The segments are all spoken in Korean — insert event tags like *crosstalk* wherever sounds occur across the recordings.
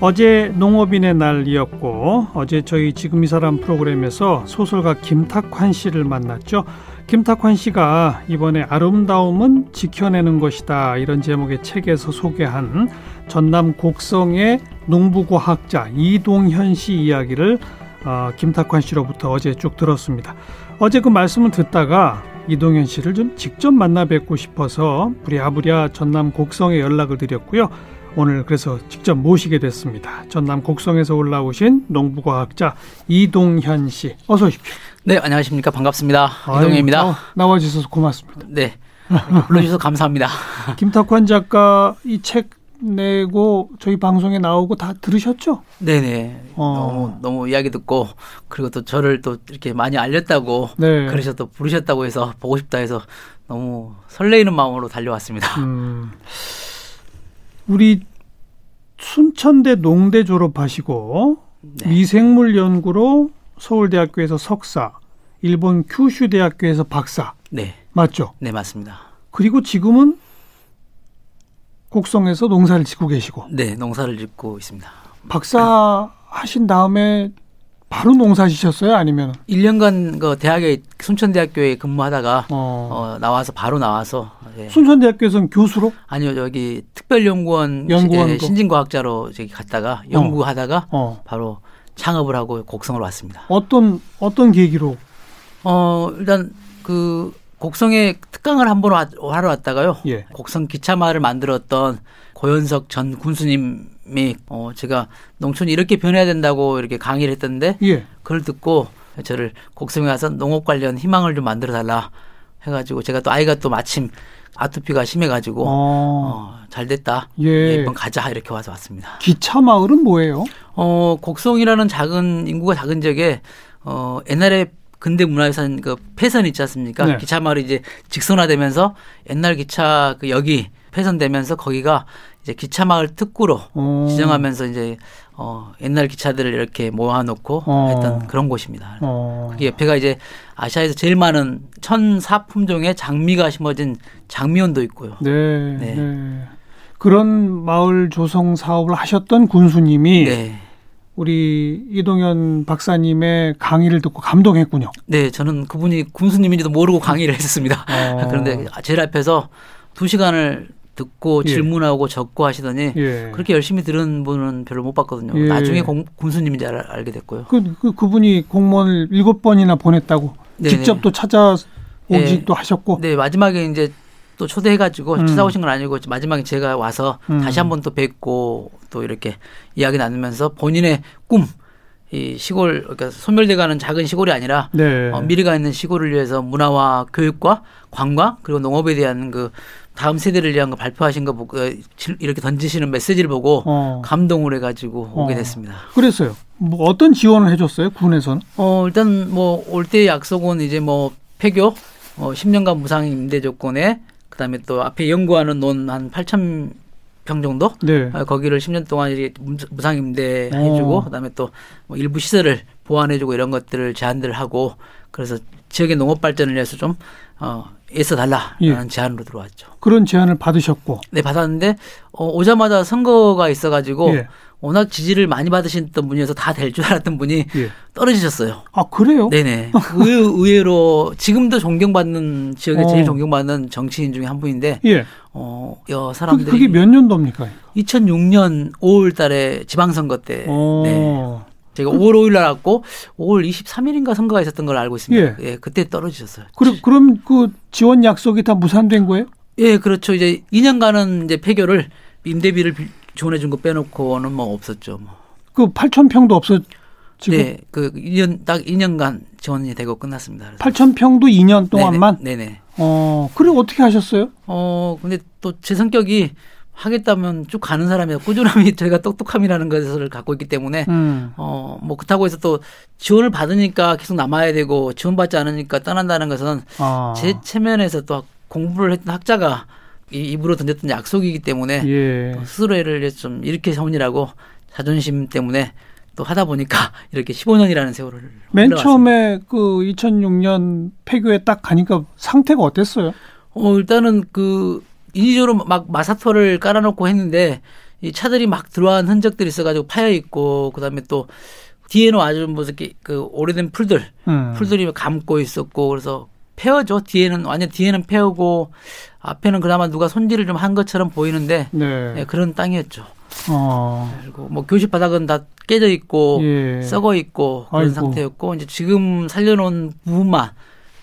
어제 농업인의 날이었고 어제 저희 지금 이 사람 프로그램에서 소설가 김탁환 씨를 만났죠. 김탁환 씨가 이번에 아름다움은 지켜내는 것이다 이런 제목의 책에서 소개한 전남 곡성의 농부과학자 이동현 씨 이야기를 어, 김탁환 씨로부터 어제 쭉 들었습니다. 어제 그 말씀을 듣다가 이동현 씨를 좀 직접 만나 뵙고 싶어서 부랴부랴 전남 곡성에 연락을 드렸고요. 오늘 그래서 직접 모시게 됐습니다. 전남 곡성에서 올라오신 농부과학자 이동현 씨, 어서 오십시오. 네, 안녕하십니까. 반갑습니다. 이동현입니다. 어, 나와 주셔서 고맙습니다. 네. 불러주셔서 감사합니다. *laughs* 김탁환 작가 이 책 내고 저희 방송에 나오고 다 들으셨죠? 네네. 어. 너무 너무 이야기 듣고 그리고 또 저를 또 이렇게 많이 알렸다고 네. 그러셔 또 부르셨다고 해서 보고 싶다 해서 너무 설레이는 마음으로 달려왔습니다. 음. 우리 순천대 농대 졸업하시고 네. 미생물 연구로 서울대학교에서 석사, 일본 큐슈 대학교에서 박사. 네. 맞죠? 네, 맞습니다. 그리고 지금은 곡성에서 농사를 짓고 계시고. 네, 농사를 짓고 있습니다. 박사 하신 다음에 바로 농사 지셨어요? 아니면? 1년간 그 대학에 순천대학교에 근무하다가 어. 어 나와서 바로 나와서 네. 순천대학교에서는 교수로? 아니요, 여기 특별연구원 연구원 예, 신진과학자로 저기 갔다가 연구하다가 어. 어. 바로 창업을 하고 곡성으로 왔습니다. 어떤 어떤 계기로? 어, 일단 그 곡성에 특강을 한번 하러 왔다가요. 예. 곡성 기차마을을 만들었던 고현석 전 군수님 이어 제가 농촌이 이렇게 변해야 된다고 이렇게 강의를 했던데 예. 그걸 듣고 저를 곡성에 가서 농업 관련 희망을 좀 만들어 달라 해가지고 제가 또 아이가 또 마침 아토피가 심해가지고 어. 어, 잘 됐다. 예. 이번 가자 이렇게 와서 왔습니다. 기차 마을은 뭐예요? 어 곡성이라는 작은 인구가 작은 지역에 어 옛날에 근대 문화유산 그 폐선 있지 않습니까? 네. 기차 마을이 이제 직선화되면서 옛날 기차 그 역이 폐선되면서 거기가 이제 기차 마을 특구로 오. 지정하면서 이제 어 옛날 기차들을 이렇게 모아놓고 어. 했던 그런 곳입니다. 어. 그 옆에가 이제 아시아에서 제일 많은 천사 품종의 장미가 심어진 장미원도 있고요. 네. 네. 네. 그런 마을 조성 사업을 하셨던 군수님이 네. 우리 이동현 박사님의 강의를 듣고 감동했군요. 네, 저는 그분이 군수님인지도 모르고 강의를 했었습니다. 어. *laughs* 그런데 제일 앞에서 두 시간을 듣고 예. 질문하고 적고 하시더니 예. 그렇게 열심히 들은 분은 별로 못 봤거든요. 예. 나중에 공, 군수님인지 알, 알게 됐고요. 그, 그 그분이 공무원을 일곱 번이나 보냈다고 네네. 직접 또 찾아오기도 하셨고. 네 마지막에 이제 또 초대해가지고 음. 찾아오신 건 아니고 마지막에 제가 와서 음. 다시 한번 또 뵙고 또 이렇게 이야기 나누면서 본인의 꿈, 이 시골 그러니까 소멸돼가는 작은 시골이 아니라 네. 어, 미래가 있는 시골을 위해서 문화와 교육과 관광 그리고 농업에 대한 그 다음 세대를 위한 거 발표하신 거 보고 이렇게 던지시는 메시지를 보고 어. 감동을 해가지고 오게 어. 됐습니다. 그랬어요. 뭐 어떤 지원을 해줬어요 군에서는? 어 일단 뭐 올 때 약속은 이제 뭐 폐교 어 10년간 무상 임대 조건에 그다음에 또 앞에 연구하는 논 한 8천 평 정도 네. 어, 거기를 10년 동안 이제 무상 임대 해주고 어. 그다음에 또 뭐 일부 시설을 보완해주고 이런 것들을 제안들을 하고 그래서 지역의 농업 발전을 위해서 좀 어, 애써 달라라는 예. 제안으로 들어왔죠. 그런 제안을 받으셨고. 네, 받았는데 어, 오자마자 선거가 있어가지고 예. 워낙 지지를 많이 받으셨던 분이어서 다 될 줄 알았던 분이 예. 떨어지셨어요. 아 그래요? 네네. *laughs* 의외 로 지금도 존경받는 지역에 어. 제일 존경받는 정치인 중에 한 분인데, 예. 어, 여 사람들이 그게 몇 년도입니까? 2006년 5월달에 지방선거 때. 어. 네. 제가 5월 5일 날 왔고 5월 23일인가 선거가 있었던 걸 알고 있습니다. 예, 예 그때 떨어지셨어요. 그럼 그럼 그 지원 약속이 다 무산된 거예요? 예, 그렇죠. 이제 2년간은 이제 폐교를 임대비를 지원해 준 거 빼놓고는 뭐 없었죠. 뭐. 그 8천 평도 없었 지금? 네, 그 2년 딱 2년간 지원이 되고 끝났습니다. 8천 평도 2년 동안만? 네네. 네네. 어, 그래 어떻게 하셨어요? 어, 근데 또 제 성격이 하겠다면 쭉 가는 사람이야. 꾸준함이 *laughs* 저희가 똑똑함이라는 것을 갖고 있기 때문에 음. 어뭐 그렇다고 해서 또 지원을 받으니까 계속 남아야 되고 지원받지 않으니까 떠난다는 것은 아. 제 체면에서 또 공부를 했던 학자가 입으로 던졌던 약속이기 때문에 예. 스스로를 좀 이렇게 세운이라고 자존심 때문에 또 하다 보니까 *laughs* 이렇게 15년이라는 세월을 맨 처음에 그 2006년 폐교에 딱 가니까 상태가 어땠어요? 어 일단은 그 인위적으로 막 마사토를 깔아놓고 했는데 이 차들이 막 들어간 흔적들이 있어가지고 파여 있고 그다음에 또 뒤에는 아주 뭐 이렇게 그 오래된 풀들 음. 풀들이 감고 있었고 그래서 폐허죠 뒤에는 완전 뒤에는 폐허고 앞에는 그나마 누가 손질을 좀 한 것처럼 보이는데 네. 네, 그런 땅이었죠. 어. 그리고 뭐 교실 바닥은 다 깨져 있고 예. 썩어 있고 그런 아이고. 상태였고 이제 지금 살려놓은 부분만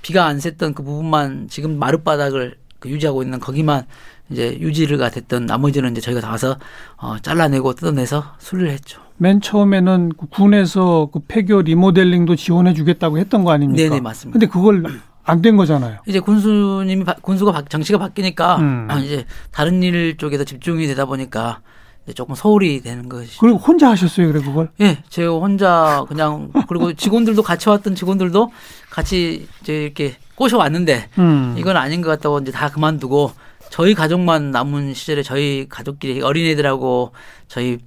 비가 안 샜던 그 부분만 지금 마룻바닥을 그 유지하고 있는 거기만 이제 유지가 됐던 나머지는 이제 저희가 가서 어, 잘라내고 뜯어내서 수리를 했죠. 맨 처음에는 그 군에서 그 폐교 리모델링도 지원해 주겠다고 했던 거 아닙니까? 네네 맞습니다. 근데 그걸 안 된 거잖아요. 이제 군수님이 군수가 정치가 바뀌니까 음. *clears throat* 이제 다른 일 쪽에서 집중이 되다 보니까 조금 소홀히 되는 것이. 그리고 혼자 하셨어요, 그래 그걸? 예, 제가 혼자 그냥 그리고 직원들도 같이 왔던 직원들도 같이 이제 이렇게 꼬셔왔는데 음. 이건 아닌 것 같다고 이제 다 그만두고 저희 가족만 남은 시절에 저희 가족끼리 어린애들하고 저희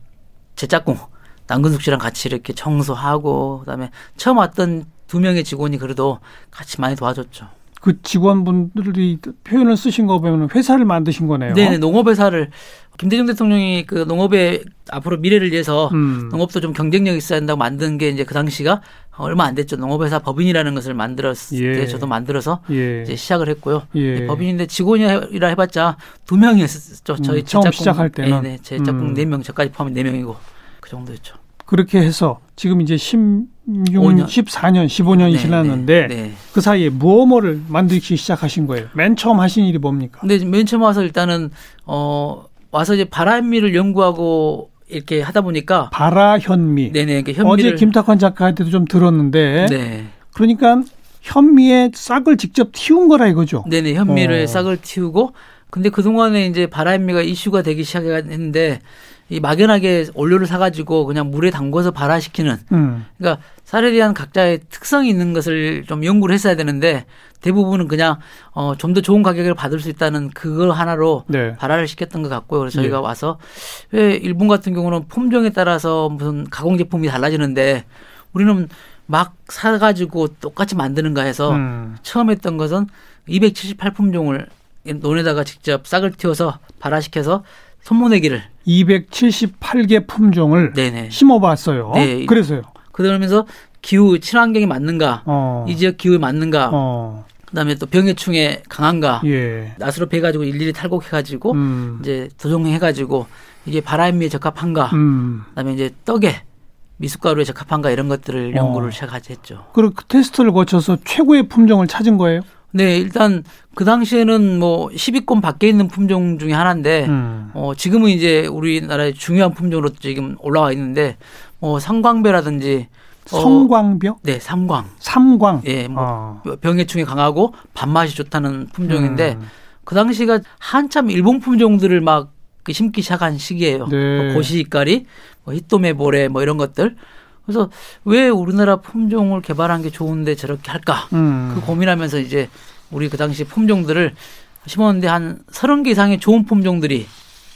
제 짝꿍 남근숙 씨랑 같이 이렇게 청소하고 그다음에 처음 왔던 두 명의 직원이 그래도 같이 많이 도와줬죠. 그 직원분들이 표현을 쓰신 거 보면 회사를 만드신 거네요. 네, 농업회사를 김대중 대통령이 그 농업의 앞으로 미래를 위해서 음. 농업도 좀 경쟁력 있어야 한다고 만든 게 이제 그 당시가 얼마 안 됐죠. 농업회사 법인이라는 것을 만들었을 예. 때 저도 만들어서 예. 이제 시작을 했고요. 예. 법인인데 직원이라 해봤자 두 명이었죠. 저희 음, 처음 시작할 때는 네, 네. 제 짝꿍 음. 네 명, 저까지 포함해 네 명이고 그 정도였죠. 그렇게 해서 지금 이제 16, 5년. 14년, 15년이 네, 지났는데 네, 네. 그 사이에 무엇을 만들기 시작하신 거예요? 맨 처음 하신 일이 뭡니까? 네, 맨 처음 와서 일단은 어 와서 이제 바람미를 연구하고 이렇게 하다 보니까 바라 현미. 네네. 그러니까 현미를 어제 김탁환 작가한테도 좀 들었는데. 네. 그러니까 현미의 싹을 직접 틔운 거라 이거죠. 네네. 현미를 어. 싹을 틔우고 근데 그 동안에 이제 바라현미가 이슈가 되기 시작했는데 이 막연하게 원료를 사가지고 그냥 물에 담궈서 발화시키는. 음. 그러니까 쌀에 대한 각자의 특성이 있는 것을 좀 연구를 했어야 되는데 대부분은 그냥 어 좀 더 좋은 가격을 받을 수 있다는 그걸 하나로 네. 발화를 시켰던 것 같고요. 그래서 저희가 네. 와서 왜 일본 같은 경우는 품종에 따라서 무슨 가공 제품이 달라지는데 우리는 막 사가지고 똑같이 만드는가 해서 음. 처음 했던 것은 278 품종을 논에다가 직접 싹을 틔워서 발화시켜서 손모내기를 278개 품종을 네네. 심어봤어요. 네. 그래서요. 그러면서 기후 친환경에 맞는가, 어. 이 지역 기후에 맞는가, 어. 그다음에 또 병해충에 강한가, 예. 낫으로 베가지고 일일이 탈곡해가지고 음. 이제 도정해가지고 이게 바람에 적합한가, 음. 그다음에 이제 떡에 미숫가루에 적합한가 이런 것들을 어. 연구를 시작했죠. 그리고 그 테스트를 거쳐서 최고의 품종을 찾은 거예요? 네, 일단 그 당시에는 뭐 10위권 밖에 있는 품종 중에 하나인데 음. 어 지금은 이제 우리나라의 중요한 품종으로 지금 올라와 있는데 뭐 상광배라든지 어, 성광벼? 어, 네, 삼광. 삼광. 예, 뭐 어. 병해충에 강하고 밥맛이 좋다는 품종인데 음. 그 당시가 한참 일본 품종들을 막그 심기 시작한 시기예요. 네. 뭐 고시이까리, 뭐 히토메 보레 뭐 이런 것들. 그래서 왜 우리나라 품종을 개발한 게 좋은데 저렇게 할까? 음. 그 고민하면서 이제 우리 그 당시 품종들을 심었는데 한 서른 개 이상의 좋은 품종들이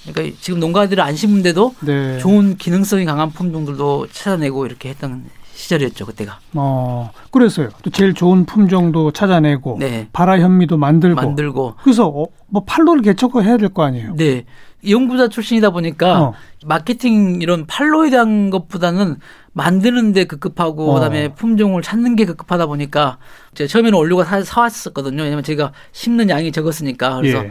그러니까 지금 농가들이 안 심은데도 네. 좋은 기능성이 강한 품종들도 찾아내고 이렇게 했던 시절이었죠 그때가. 어, 그래서요. 또 제일 좋은 품종도 찾아내고, 네. 발화 현미도 만들고, 만들고. 그래서 어, 뭐 판로를 개척해야 될 거 아니에요. 네. 연구자 출신이다 보니까 어. 마케팅 이런 판로에 대한 것보다는 만드는데 급급하고 어. 그다음에 품종을 찾는 게 급급하다 보니까 제가 처음에는 원료가 사, 사왔었거든요. 왜냐면 제가 심는 양이 적었으니까 그래서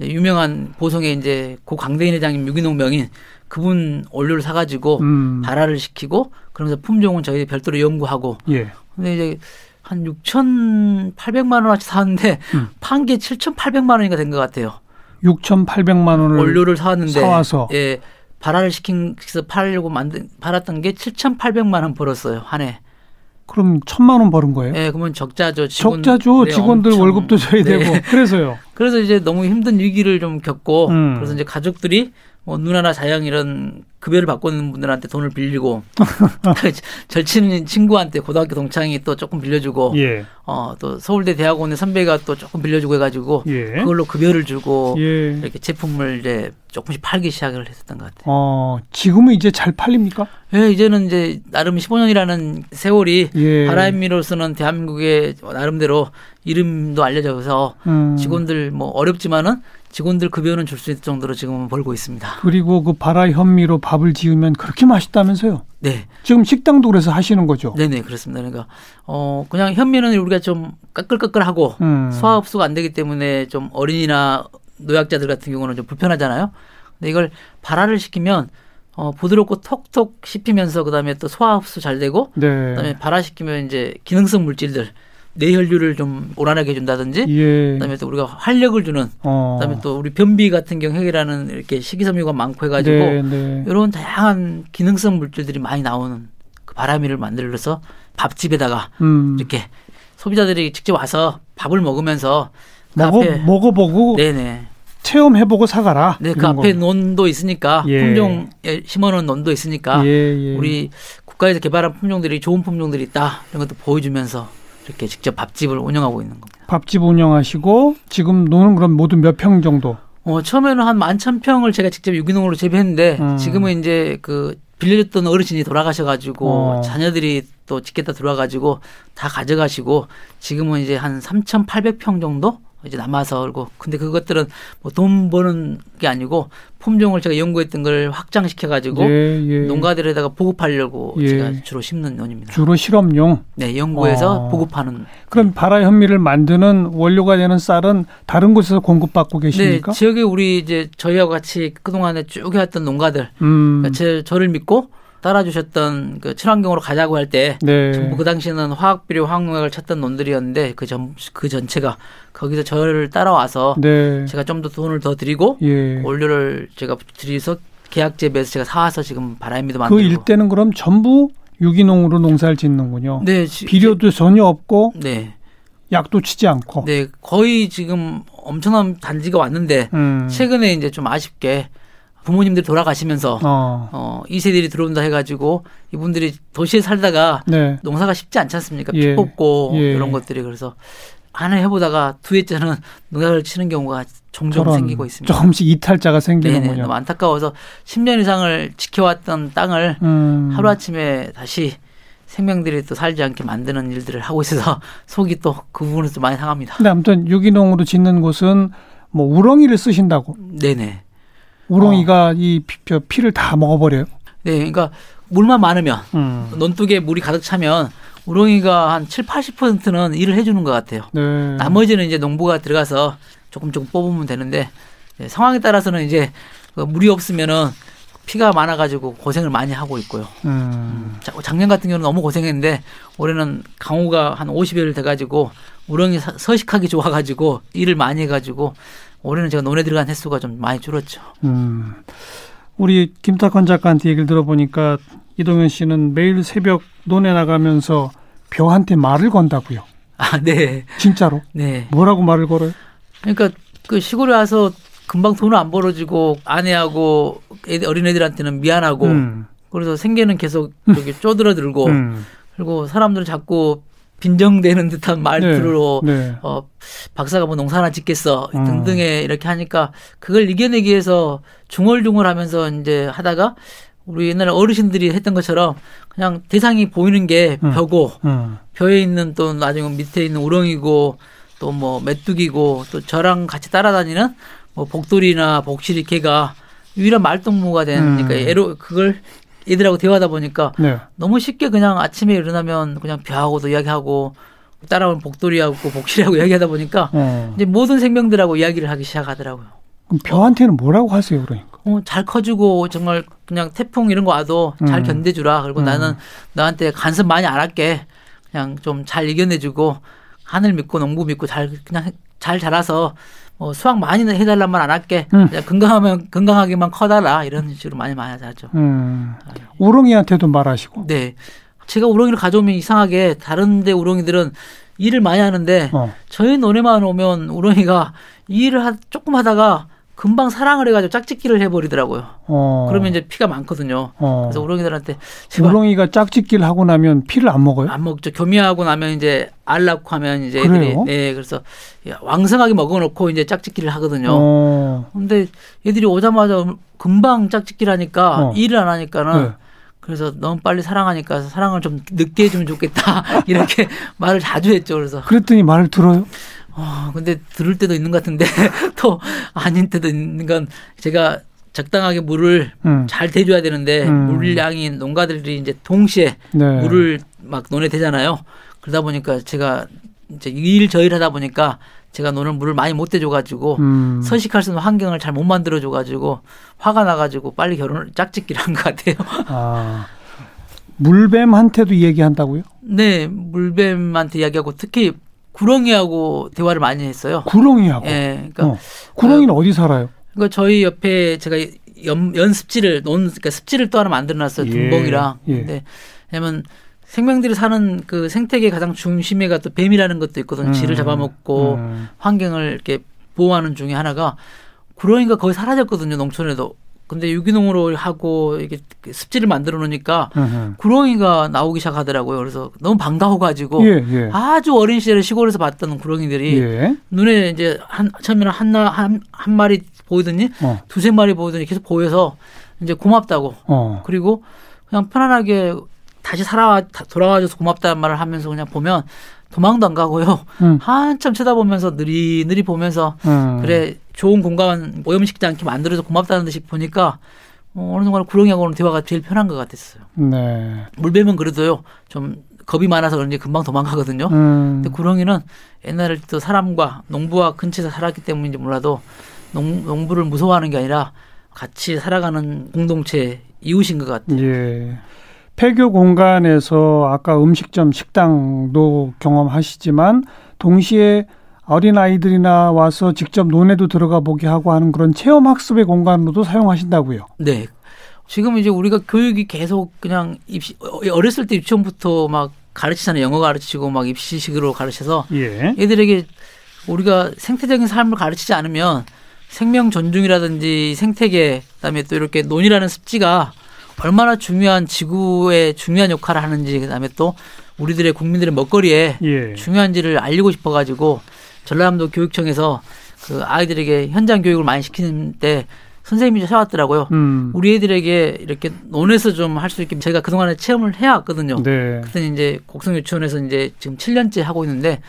예. 유명한 보성의 이제 고 강대인 회장님 유기농 명인 그분 원료를 사가지고 음. 발화를 시키고 그러면서 품종은 저희 별도로 연구하고 예. 근데 이제 한 6,800만 원어치 사왔는데 음. 판게 7,800만 원인가 된 것 같아요. 6,800만 원을 원료를 사왔는데 사와서 예. 발화를 시킨서 팔려고 만든 팔았던 게 7,800만 원 벌었어요 한 해. 그럼 천만 원 벌은 거예요? 네, 그러면 적자죠. 직원, 적자죠. 네, 직원들 엄청, 월급도 줘야 네. 되고. 그래서요. *laughs* 그래서 이제 너무 힘든 위기를 좀 겪고 음. 그래서 이제 가족들이 뭐 누나나 자양 이런 급여를 받고 있는 분들한테 돈을 빌리고 *laughs* 절친 친구한테 고등학교 동창이 또 조금 빌려주고 예. 어또 서울대 대학원의 선배가 또 조금 빌려주고 해가지고 예. 그걸로 급여를 주고 예. 이렇게 제품을 이제 조금씩 팔기 시작을 했었던 것 같아요. 어, 지금은 이제 잘 팔립니까? 예, 이제는 이제 나름 15년이라는 세월이 예. 바라미로서는 대한민국의 나름대로 이름도 알려져서 음. 직원들 뭐 어렵지만은 직원들 급여는 줄 수 있을 정도로 지금은 벌고 있습니다. 그리고 그 바라 현미로 밥을 지으면 그렇게 맛있다면서요? 네, 지금 식당도 그래서 하시는 거죠? 네네 그렇습니다. 그러니까 어 그냥 현미는 우리가 좀 까끌까끌하고 음. 소화 흡수가 안 되기 때문에 좀 어린이나 노약자들 같은 경우는 좀 불편하잖아요. 근데 이걸 발화를 시키면 어 부드럽고 톡톡 씹히면서 그다음에 또 소화 흡수 잘 되고 네. 그다음에 발화시키면 이제 기능성 물질들 뇌혈류를 좀 오란하게 해준다든지 예. 그다음에 또 우리가 활력을 주는 어. 그다음에 또 우리 변비 같은 경우 해결하는 이렇게 식이섬유가 많고 해가지고 네, 네. 이런 다양한 기능성 물질들이 많이 나오는 그 바라미를 만들어서 밥집에다가 음. 이렇게 소비자들이 직접 와서 밥을 먹으면서 그 먹어 앞에 먹어보고 네네 체험해보고 사가라. 네 그 앞에 거. 논도 있으니까 예. 품종에 심어놓은 논도 있으니까 예, 예. 우리 국가에서 개발한 품종들이 좋은 품종들이 있다 이런 것도 보여주면서 이렇게 직접 밥집을 운영하고 있는 겁니다. 밥집 운영하시고 지금 노는 그럼 모두 몇 평 정도? 어, 처음에는 한 만천 평을 제가 직접 유기농으로 재배했는데 음. 지금은 이제 그 빌려줬던 어르신이 돌아가셔가지고 어. 자녀들이 또 짓겠다 들어와가지고 다 가져가시고 지금은 이제 한 3,800평 정도 이제 남아서 그리고 근데 그것들은 뭐 돈 버는 게 아니고 품종을 제가 연구했던 걸 확장시켜 가지고 예, 예. 농가들에다가 보급하려고 예. 제가 주로 심는 논입니다. 주로 실험용. 네, 연구해서 어. 보급하는. 그럼 바라 현미를 만드는 원료가 되는 쌀은 다른 곳에서 공급받고 네, 계십니까? 지역에 우리 이제 저희하고 같이 그동안에 쭉 해왔던 농가들 음. 그러니까 제, 저를 믿고 따라주셨던 그 친환경으로 가자고 할때 네. 전부 그 당시에는 화학비료, 화학농약을 찾던 논들이었는데 그 전 그 전체가 거기서 저를 따라와서 네. 제가 좀 더 돈을 더 드리고 예. 원료를 제가 드려서 계약 재배해서 제가 사와서 지금 바람미도 그 만들고 일대는 그럼 전부 유기농으로 농사를 짓는군요. 네, 지- 비료도 전혀 없고 네, 약도 치지 않고. 네 거의 지금 엄청난 단지가 왔는데 음. 최근에 이제 좀 아쉽게 부모님들 돌아가시면서 어. 어, 2세들이 들어온다 해가지고 이분들이 도시에 살다가 네. 농사가 쉽지 않지 않습니까? 예. 피 뽑고 예. 이런 것들이 그래서 하나 해보다가 두 해째는 농약을 치는 경우가 종종 생기고 있습니다. 조금씩 이탈자가 생기는군요. 너무 안타까워서 10년 이상을 지켜왔던 땅을 음. 하루아침에 다시 생명들이 또 살지 않게 만드는 일들을 하고 있어서 *laughs* 속이 또 그 부분에서 좀 많이 상합니다. 근데 아무튼 유기농으로 짓는 곳은 뭐 우렁이를 쓰신다고. 네네. 우렁이가 이 피, 저 피를 다 먹어버려요. 네, 그러니까 물만 많으면 음. 논둑에 물이 가득 차면 우렁이가 한 7, 80%는 일을 해주는 것 같아요. 네. 나머지는 이제 농부가 들어가서 조금 조금 뽑으면 되는데 예, 상황에 따라서는 이제 그 물이 없으면은 피가 많아가지고 고생을 많이 하고 있고요. 음. 자, 작년 같은 경우는 너무 고생했는데 올해는 강우가 한 50여일 돼가지고 우렁이 서- 서식하기 좋아가지고 일을 많이 해가지고 올해는 제가 논에 들어간 횟수가 좀 많이 줄었죠. 음. 우리 김탁헌 작가한테 얘기를 들어보니까 이동현 씨는 매일 새벽 논에 나가면서 벼한테 말을 건다고요. 아, 네, 진짜로. 네. 뭐라고 말을 걸어요? 그러니까 그 시골에 와서 금방 돈을 안 벌어주고 아내하고 애들- 어린애들한테는 미안하고 음. 그래서 생계는 계속 여기 쪼들어들고 음. 그리고 사람들은 자꾸 빈정대는 듯한 말투로 네. 어 박사가 뭐 농사나 짓겠어 음. 등등의 이렇게 하니까 그걸 이겨내기 위해서 중얼중얼하면서 이제 하다가 우리 옛날에 어르신들이 했던 것처럼 그냥 대상이 보이는 게 음. 벼고 음. 벼에 있는 또 나중에 밑에 있는 우렁이고 또 뭐 메뚜기고 또 저랑 같이 따라다니는 뭐 복돌이나 복실이 개가 유일한 말동무가 되니까 음. 애로 그걸 애들하고 대화하다 보니까 네. 너무 쉽게 그냥 아침에 일어나면 그냥 벼하고도 이야기하고 따라오는 복돌이하고 복실하고 이야기하다 보니까 어. 이제 모든 생명들하고 이야기를 하기 시작하더라고요. 그럼 벼한테는 뭐라고 하세요, 그러니까? 어, 잘 커주고 정말 그냥 태풍 이런 거 와도 잘 음. 견뎌주라. 그리고 음. 나는 너한테 간섭 많이 안 할게. 그냥 좀 잘 이겨내주고 하늘 믿고 농부 믿고 잘 그냥 잘 자라서 뭐 수확 많이 해달란 말 안 할게. 음. 건강하면 건강하게만 커달라 이런 식으로 많이 많이 하죠. 음. 우렁이한테도 말하시고. 네. 제가 우렁이를 가져오면 이상하게 다른데 우렁이들은 일을 많이 하는데 어. 저희 논에만 오면 우렁이가 이 일을 하, 조금 하다가 금방 사랑을 해가지고 짝짓기를 해버리더라고요. 어. 그러면 이제 피가 많거든요. 어. 그래서 우렁이들한테 우렁이가 짝짓기를 하고 나면 피를 안 먹어요? 안 먹죠. 교미하고 나면 이제 알 낳고 하면 이제 애들이 그래요? 네 그래서 왕성하게 먹어놓고 이제 짝짓기를 하거든요. 어. 근데 애들이 오자마자 금방 짝짓기를 하니까 어. 일을 안 하니까는. 네. 그래서 너무 빨리 사랑하니까 사랑을 좀 늦게 해주면 좋겠다 *laughs* 이렇게 말을 자주 했죠. 그래서 그랬더니 말을 들어요? 어, 근데 들을 때도 있는 것 같은데 *laughs* 또 아닌 때도 있는 건 제가 적당하게 물을 음. 잘 대줘야 되는데 음. 물량이 농가들이 이제 동시에 네. 물을 막 논에 대잖아요. 그러다 보니까 제가 이제 일 저일 하다 보니까 제가 논을 물을 많이 못 대줘가지고 음. 서식할 수 있는 환경을 잘 못 만들어줘가지고 화가 나가지고 빨리 결혼을 짝짓기를 한 것 같아요. 아. 물뱀한테도 얘기한다고요? 네, 물뱀한테 이야기하고 특히 구렁이하고 대화를 많이 했어요. 구렁이하고. 예. 그러니까 어. 구렁이는 어, 디 살아요? 그러니까 저희 옆에 제가 연, 연습지를 논 그러니까 습지를 또 하나 만들어 놨어요. 예. 둔봉이랑. 예. 근데 왜냐면 생명들이 사는 그 생태계 가장 중심에가 또 뱀이라는 것도 있거든요. 음. 지를 잡아먹고 음. 환경을 이렇게 보호하는 중에 하나가 구렁이가 거의 사라졌거든요. 농촌에도. 근데 유기농으로 하고 이게 습지를 만들어 놓으니까 으흠. 구렁이가 나오기 시작하더라고요. 그래서 너무 반가워가지고 예, 예. 아주 어린 시절에 시골에서 봤던 구렁이들이 예. 눈에 이제 한 처음에는 한한 한, 한 마리 보이더니 어. 두세 마리 보이더니 계속 보여서 이제 고맙다고 어. 그리고 그냥 편안하게 다시 살아와 돌아와줘서 고맙다는 말을 하면서 그냥 보면 도망도 안 가고요. 음. 한참 쳐다보면서 느리느리 보면서 음. 그래 좋은 공간 오염시키지 않게 만들어서 고맙다는 듯이 보니까 어, 어느 순간 구렁이하고는 대화가 제일 편한 것 같았어요. 네. 물뱀은 그래도요 좀 겁이 많아서 그런지 금방 도망가거든요. 음. 근데 구렁이는 옛날에 또 사람과 농부와 근처에서 살았기 때문인지 몰라도 농, 농부를 무서워하는 게 아니라 같이 살아가는 공동체 이웃인 것 같아요. 예. 폐교 공간에서 아까 음식점 식당도 경험하시지만 동시에 어린 아이들이나 와서 직접 논에도 들어가 보게 하고 하는 그런 체험 학습의 공간으로도 사용하신다고요. 네. 지금 이제 우리가 교육이 계속 그냥 입시 어렸을 때 유치원부터 막 가르치잖아요. 영어 가르치고 막 입시식으로 가르쳐서 예. 애들에게 우리가 생태적인 삶을 가르치지 않으면 생명 존중이라든지 생태계 그다음에 또 이렇게 논이라는 습지가 얼마나 중요한 지구에 중요한 역할을 하는지 그다음에 또 우리들의 국민들의 먹거리에 예. 중요한지를 알리고 싶어가지고 전라남도 교육청에서 그 아이들에게 현장 교육을 많이 시키는 때 선생님이 찾아왔더라고요. 음. 우리 애들에게 이렇게 논에서 좀 할 수 있게 제가 그동안에 체험을 해왔거든요. 네. 그때 이제 곡성 유치원에서 이제 지금 7년째 하고 있는데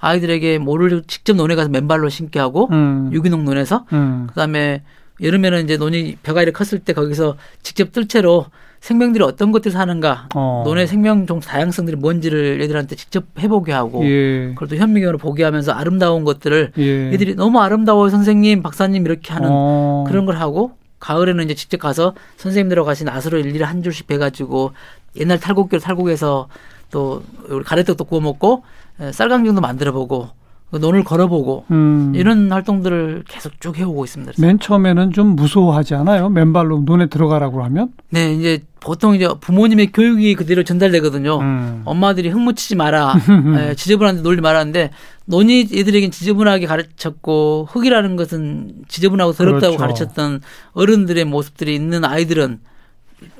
아이들에게 모를 직접 논에 가서 맨발로 신게 하고 음. 유기농 논에서 음. 그다음에 여름에는 이제 논이 벼가리를 컸을 때 거기서 직접 뜰채로 생명들이 어떤 것들 사는가, 어. 논의 생명 종 다양성들이 뭔지를 애들한테 직접 해보게 하고, 예. 그걸 또 현미경으로 보게 하면서 아름다운 것들을 예. 애들이 너무 아름다워요 선생님, 박사님 이렇게 하는 어. 그런 걸 하고, 가을에는 이제 직접 가서 선생님들하고 같이 나스로 일일이 한 줄씩 베가지고 옛날 탈곡기로 탈곡해서 또 우리 가래떡도 구워 먹고 쌀강정도 만들어 보고 그 논을 걸어보고 음. 이런 활동들을 계속 쭉 해오고 있습니다. 맨 처음에는 좀 무서워하지 않아요? 맨발로 논에 들어가라고 하면? 네, 이제 보통 이제 부모님의 교육이 그대로 전달되거든요. 음. 엄마들이 흙묻히지 마라, 네, *laughs* 지저분한데 놀지 말았는데 논이 애들에게 지저분하게 가르쳤고 흙이라는 것은 지저분하고 더럽다고 그렇죠. 가르쳤던 어른들의 모습들이 있는 아이들은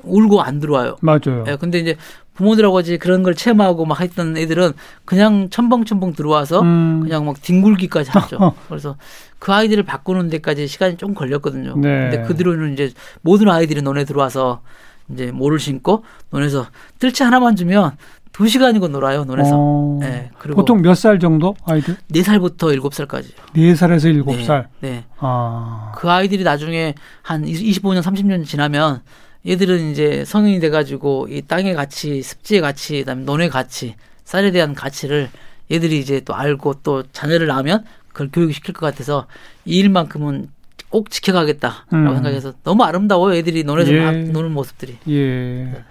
울고 안 들어와요. 맞아요. 예, 근데 이제 부모들하고 이제 그런 걸 체험하고 막 했던 애들은 그냥 첨벙첨벙 들어와서 음. 그냥 막 뒹굴기까지 하죠. *laughs* 그래서 그 아이들을 바꾸는 데까지 시간이 좀 걸렸거든요. 네. 근데 그 뒤로는 이제 모든 아이들이 논에 들어와서 이제 모를 신고 논에서 뜰채 하나만 주면 두 시간이고 놀아요 논에서. 어. 네, 그리고 보통 몇 살 정도 아이들? 네 살부터 일곱 살까지. 네 살에서 일곱 네, 살. 네. 아. 그 아이들이 나중에 한 25년 30년 지나면 얘들은 이제 성인이 돼가지고 이 땅의 가치, 습지의 가치, 그다음에 논의 가치, 쌀에 대한 가치를 얘들이 이제 또 알고 또 자녀를 낳으면 그걸 교육시킬 것 같아서 이 일만큼은 꼭 지켜가겠다라고 음. 생각해서 너무 아름다워요 애들이 논에서 예. 노는 모습들이. 예.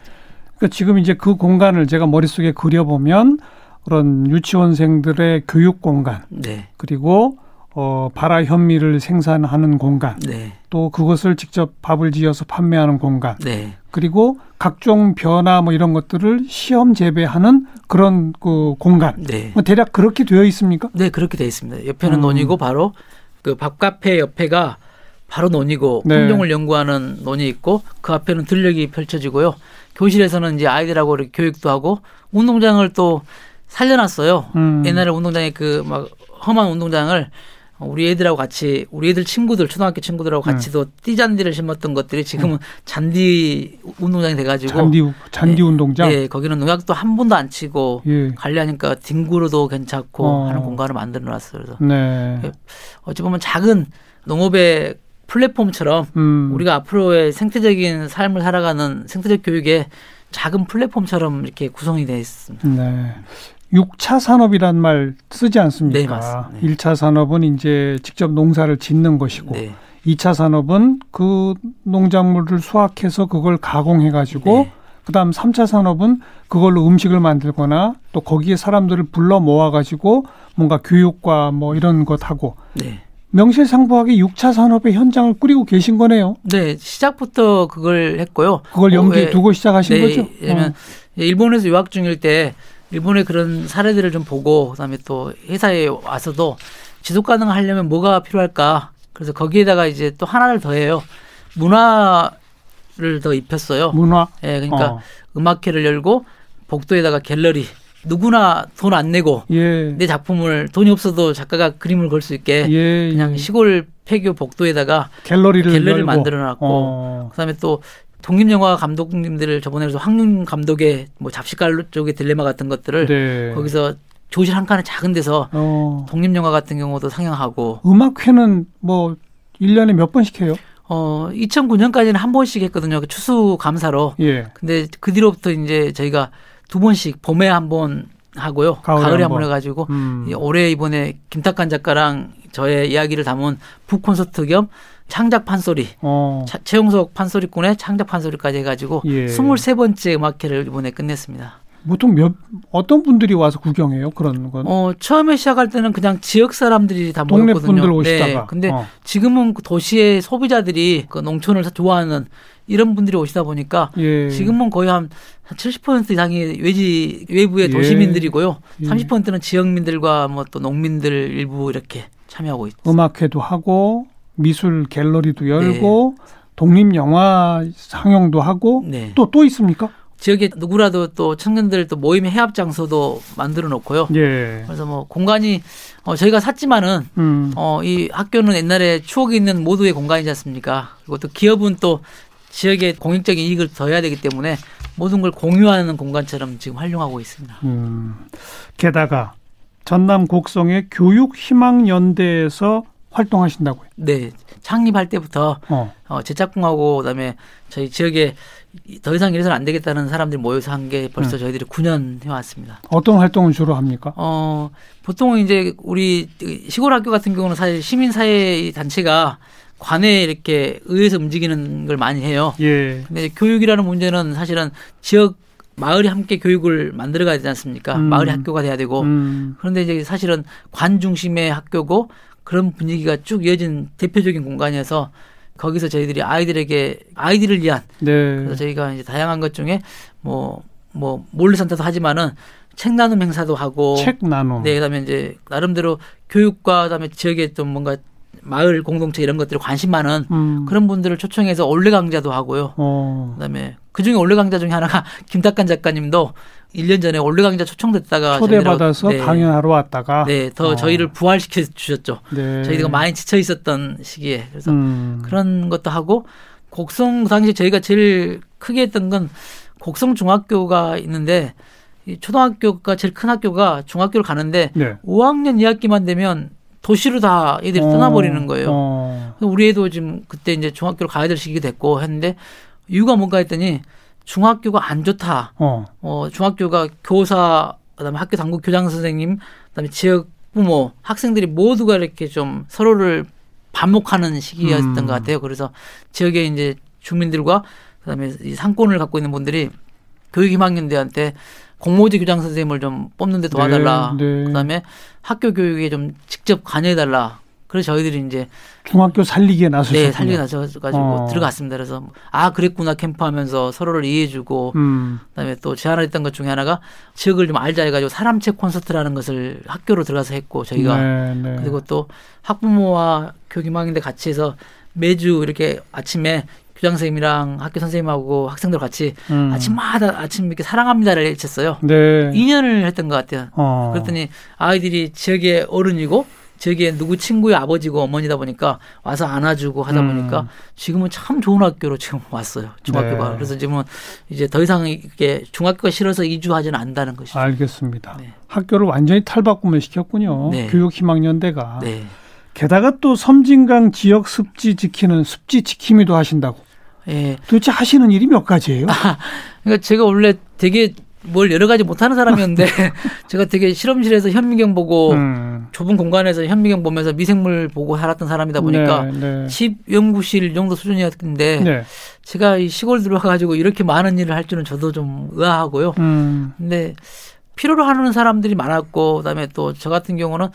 그러니까 지금 이제 그 공간을 제가 머릿속에 그려보면 그런 유치원생들의 교육 공간, 네. 그리고 어, 발화 현미를 생산하는 공간, 네. 또 그것을 직접 밥을 지어서 판매하는 공간, 네. 그리고 각종 변화 뭐 이런 것들을 시험 재배하는 그런 그 공간. 네. 뭐 대략 그렇게 되어 있습니까? 네, 그렇게 되어 있습니다. 옆에는 음. 논이고 바로 그 밥카페 옆에가 바로 논이고 네. 품종을 연구하는 논이 있고 그 앞에는 들녘이 펼쳐지고요. 교실에서는 이제 아이들하고 이렇게 교육도 하고 운동장을 또 살려놨어요. 음. 옛날에 운동장에 그 막 험한 운동장을 우리 애들하고 같이 우리 애들 친구들 초등학교 친구들하고 네. 같이도 띠잔디를 심었던 것들이 지금은 잔디 운동장이 돼가지고 잔디 잔디 운동장. 예, 거기는 농약도 한 번도 안 치고 예. 관리하니까 뒹구로도 괜찮고 어. 하는 공간을 만들어 놨어요. 그래서 네. 어찌 보면 작은 농업의 플랫폼처럼 음. 우리가 앞으로의 생태적인 삶을 살아가는 생태적 교육의 작은 플랫폼처럼 이렇게 구성이 되어 있습니다. 네. 6차 산업이란 말 쓰지 않습니까? 네, 맞습니다. 네. 1차 산업은 이제 직접 농사를 짓는 것이고 네. 2차 산업은 그 농작물을 수확해서 그걸 가공해 가지고 네. 그다음 3차 산업은 그걸로 음식을 만들거나 또 거기에 사람들을 불러 모아 가지고 뭔가 교육과 뭐 이런 것 하고 네. 명실상부하게 6차 산업의 현장을 꾸리고 계신 거네요. 네, 시작부터 그걸 했고요. 그걸 어, 예. 두고 시작하신 네, 거죠? 왜냐면 어. 일본에서 유학 중일 때 일본의 그런 사례들을 좀 보고 그다음에 또 회사에 와서도 지속 가능하려면 뭐가 필요할까? 그래서 거기에다가 이제 또 하나를 더해요. 문화를 더 입혔어요. 문화. 예, 그러니까 어. 음악회를 열고 복도에다가 갤러리 누구나 돈 안 내고 예. 내 작품을 돈이 없어도 작가가 그림을 걸 수 있게 예. 그냥 시골 폐교 복도에다가 갤러리를 갤러리를 열고. 만들어 놨고 어. 그다음에 또 독립영화 감독님들을 저번에 그래서 황윤 감독의 뭐 잡식갈 쪽의 딜레마 같은 것들을 네. 거기서 교실 한 칸에 작은 데서 어. 독립영화 같은 경우도 상영하고 음악회는 뭐 1년에 몇 번씩 해요? 어 2009년까지는 한 번씩 했거든요. 그 추수 감사로. 예. 근데 그 뒤로부터 이제 저희가 두 번씩 봄에 한 번 하고요. 가을에 가을에, 한한번 번. 해가지고 음. 이 올해 이번에 김탁관 작가랑 저의 이야기를 담은 북 콘서트 겸 창작 판소리 어. 차- 최용석 판소리꾼의 창작 판소리까지 해가지고 예. 23번째 음악회를 이번에 끝냈습니다. 보통 몇 어떤 분들이 와서 구경해요? 그런 건. 어, 처음에 시작할 때는 그냥 지역 사람들이 다 동네 모였거든요. 분들 오시다가. 네. 근데 어. 지금은 그 도시의 소비자들이 그 농촌을 좋아하는 이런 분들이 오시다 보니까 예. 지금은 거의 한 70% 이상이 외지 외부의 예. 도시민들이고요. 예. 30%는 지역민들과 뭐 또 농민들 일부 이렇게 참여하고 있습니다. 음악회도 하고 미술 갤러리도 열고 네. 독립 영화 상영도 하고 네. 또또 있습니까? 지역에 누구라도 또 청년들 또 모임 해합 장소도 만들어 놓고요. 예. 그래서 뭐 공간이 어 저희가 샀지만은 음. 어이 학교는 옛날에 추억이 있는 모두의 공간이지 않습니까? 그리고 또 기업은 또 지역의 공익적인 이익을 더해야 되기 때문에 모든 걸 공유하는 공간처럼 지금 활용하고 있습니다. 음. 게다가 전남 곡성의 교육희망연대에서 활동하신다고요. 네, 창립할 때부터 어. 어, 제 짝꿍하고 그다음에 저희 지역에 더 이상 이래서는 안 되겠다는 사람들이 모여서 한 게 벌써 네. 저희들이 9년 해왔습니다. 어떤 활동을 주로 합니까? 어, 보통은 이제 우리 시골 학교 같은 경우는 사실 시민사회 단체가 관에 이렇게 의해서 움직이는 걸 많이 해요. 예. 근데 교육이라는 문제는 사실은 지역 마을이 함께 교육을 만들어 가야 되지 않습니까? 음. 마을이 학교가 돼야 되고. 음. 그런데 이제 사실은 관 중심의 학교고 그런 분위기가 쭉 이어진 대표적인 공간이어서 거기서 저희들이 아이들에게 아이들을 위한 네. 그래서 저희가 이제 다양한 것 중에 뭐, 뭐, 몰래 산타도 하지만은 책 나눔 행사도 하고. 책 나눔. 네, 그 다음에 이제 나름대로 교육과 그 다음에 지역에 좀 뭔가 마을 공동체 이런 것들에 관심 많은 음. 그런 분들을 초청해서 올레 강좌도 하고요. 어. 그 다음에 그 중에 올레 강좌 중에 하나가 *laughs* 김탁관 작가님도 1년 전에 올레 강좌 초청됐다가 초대받아서 네, 강연하러 왔다가 네, 더 어. 저희를 부활시켜 주셨죠. 네. 저희가 많이 지쳐 있었던 시기에. 그래서 음. 그런 것도 하고 곡성 그 당시 저희가 제일 크게 했던 건 곡성 중학교가 있는데 이 초등학교가 제일 큰 학교가 중학교를 가는데 네. 5학년 2학기만 되면 도시로 다 애들이 어. 떠나버리는 거예요. 어. 우리 애도 지금 그때 이제 중학교를 가야 될 시기 됐고 했는데 이유가 뭔가 했더니 중학교가 안 좋다. 어. 어, 중학교가 교사, 그다음에 학교 당국 교장 선생님, 그다음에 지역 부모, 학생들이 모두가 이렇게 좀 서로를 반목하는 시기였던 음. 것 같아요. 그래서 지역의 이제 주민들과 그다음에 이 상권을 갖고 있는 분들이 교육희망연대한테 공모지 교장 선생님을 좀 뽑는데 도와달라. 네, 네. 그다음에 학교 교육에 좀 직접 관여해달라. 그래서 저희들이 이제 중학교 살리기에 나서셨군요. 네, 살리기에 나서가지고 어. 들어갔습니다. 그래서 아 그랬구나 캠프하면서 서로를 이해해주고 음. 그다음에 또 제안했던 것 중에 하나가 지역을 좀 알자 해가지고 사람책 콘서트라는 것을 학교로 들어가서 했고 저희가 네, 네. 그리고 또 학부모와 교육망인데 같이 해서 매주 이렇게 아침에 교장 선생님이랑 학교 선생님하고 학생들 같이 음. 아침마다 아침 이렇게 사랑합니다를 외쳤어요. 네. 2년을 했던 것 같아요. 어. 그랬더니 아이들이 지역의 어른이고 저기에 누구 친구의 아버지고 어머니다 보니까 와서 안아주고 하다 음. 보니까 음. 지금은 참 좋은 학교로 지금 왔어요. 중학교가. 네. 그래서 지금은 이제 더 이상 이게 중학교가 싫어서 이주하지는 않는다는 것이죠. 알겠습니다. 네. 학교를 완전히 탈바꿈을 시켰군요. 네. 교육희망연대가. 네. 게다가 또 섬진강 지역 습지 지키는 습지 지킴이도 하신다고. 예. 도대체 하시는 일이 몇 가지예요? 아, 그러니까 제가 원래 되게 뭘 여러 가지 못하는 사람이었는데 *laughs* 제가 되게 실험실에서 현미경 보고 음. 좁은 공간에서 현미경 보면서 미생물 보고 살았던 사람이다 보니까 네, 네. 집 연구실 정도 수준이었는데 네. 제가 이 시골 들어와가지고 이렇게 많은 일을 할 줄은 저도 좀 의아하고요. 음. 근데 필요로 하는 사람들이 많았고 그다음에 또 저 같은 경우는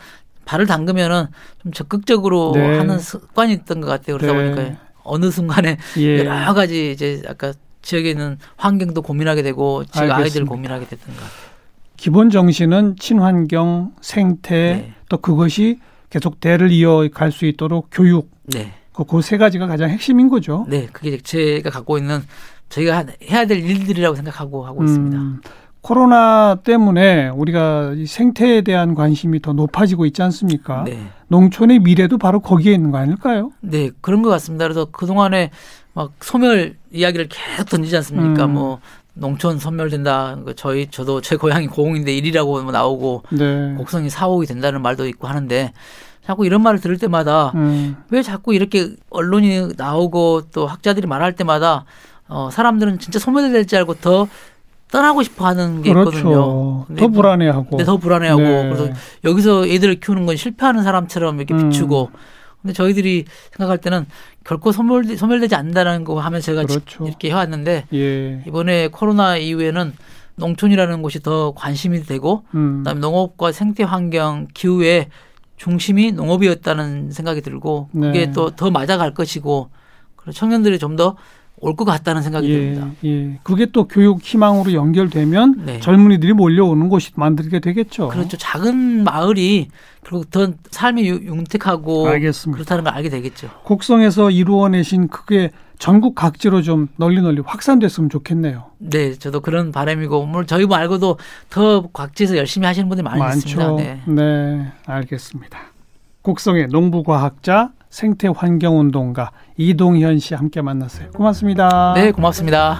발을 담그면은 좀 적극적으로 네. 하는 습관이 있던 것 같아요. 그러다 네. 보니까 어느 순간에 예. 여러 가지 이제 아까 지역에 있는 환경도 고민하게 되고 지역 아이들을 고민하게 같아요. 기본 정신은 친환경, 생태, 네. 또 그것이 계속 대를 이어갈 수 있도록 교육. 네. 그세 그 가지가 가장 핵심인 거죠. 네, 그게 제가 갖고 있는 저희가 해야 될 일들이라고 생각하고 하고 음, 있습니다. 코로나 때문에 우리가 생태에 대한 관심이 더 높아지고 있지 않습니까? 네. 농촌의 미래도 바로 거기에 있는 거 아닐까요? 네, 그런 것 같습니다. 그래서 그동안에 막 소멸 이야기를 계속 던지지 않습니까? 음. 뭐 농촌 소멸된다. 그 저희 저도 제 고향이 고흥인데 일이라고 뭐 나오고 네. 곡성이 사옥이 된다는 말도 있고 하는데 자꾸 이런 말을 들을 때마다 음. 왜 자꾸 이렇게 언론이 나오고 또 학자들이 말할 때마다 어 사람들은 진짜 소멸될지 알고 더 떠나고 싶어 하는 게 그렇죠. 있거든요. 더 불안해하고. 네, 더 불안해하고. 네. 그래서 여기서 애들을 키우는 건 실패하는 사람처럼 이렇게 비추고 음. 근데 저희들이 생각할 때는 결코 소멸, 소멸되지 않는다는 거 하면 제가 그렇죠. 이렇게 해왔는데 예. 이번에 코로나 이후에는 농촌이라는 곳이 더 관심이 되고 음. 그다음에 농업과 생태 환경 기후의 중심이 농업이었다는 생각이 들고 그게 네. 또더 맞아갈 것이고 청년들이 좀 더 올 것 같다는 생각이 예, 듭니다. 예. 그게 또 교육 희망으로 연결되면 네. 젊은이들이 몰려오는 곳이 만들게 되겠죠. 그렇죠. 작은 마을이 결국 더 삶이 윤택하고 알겠습니다. 그렇다는 걸 알게 되겠죠. 곡성에서 이루어내신 그게 전국 각지로 좀 널리 널리 확산됐으면 좋겠네요. 네, 저도 그런 바람이고 물론 저희 말고도 더 각지에서 열심히 하시는 분들이 많이 많죠. 있습니다. 네. 네, 알겠습니다. 곡성의 농부과학자 생태환경운동가 이동현 씨 함께 만났어요. 고맙습니다. 네, 고맙습니다.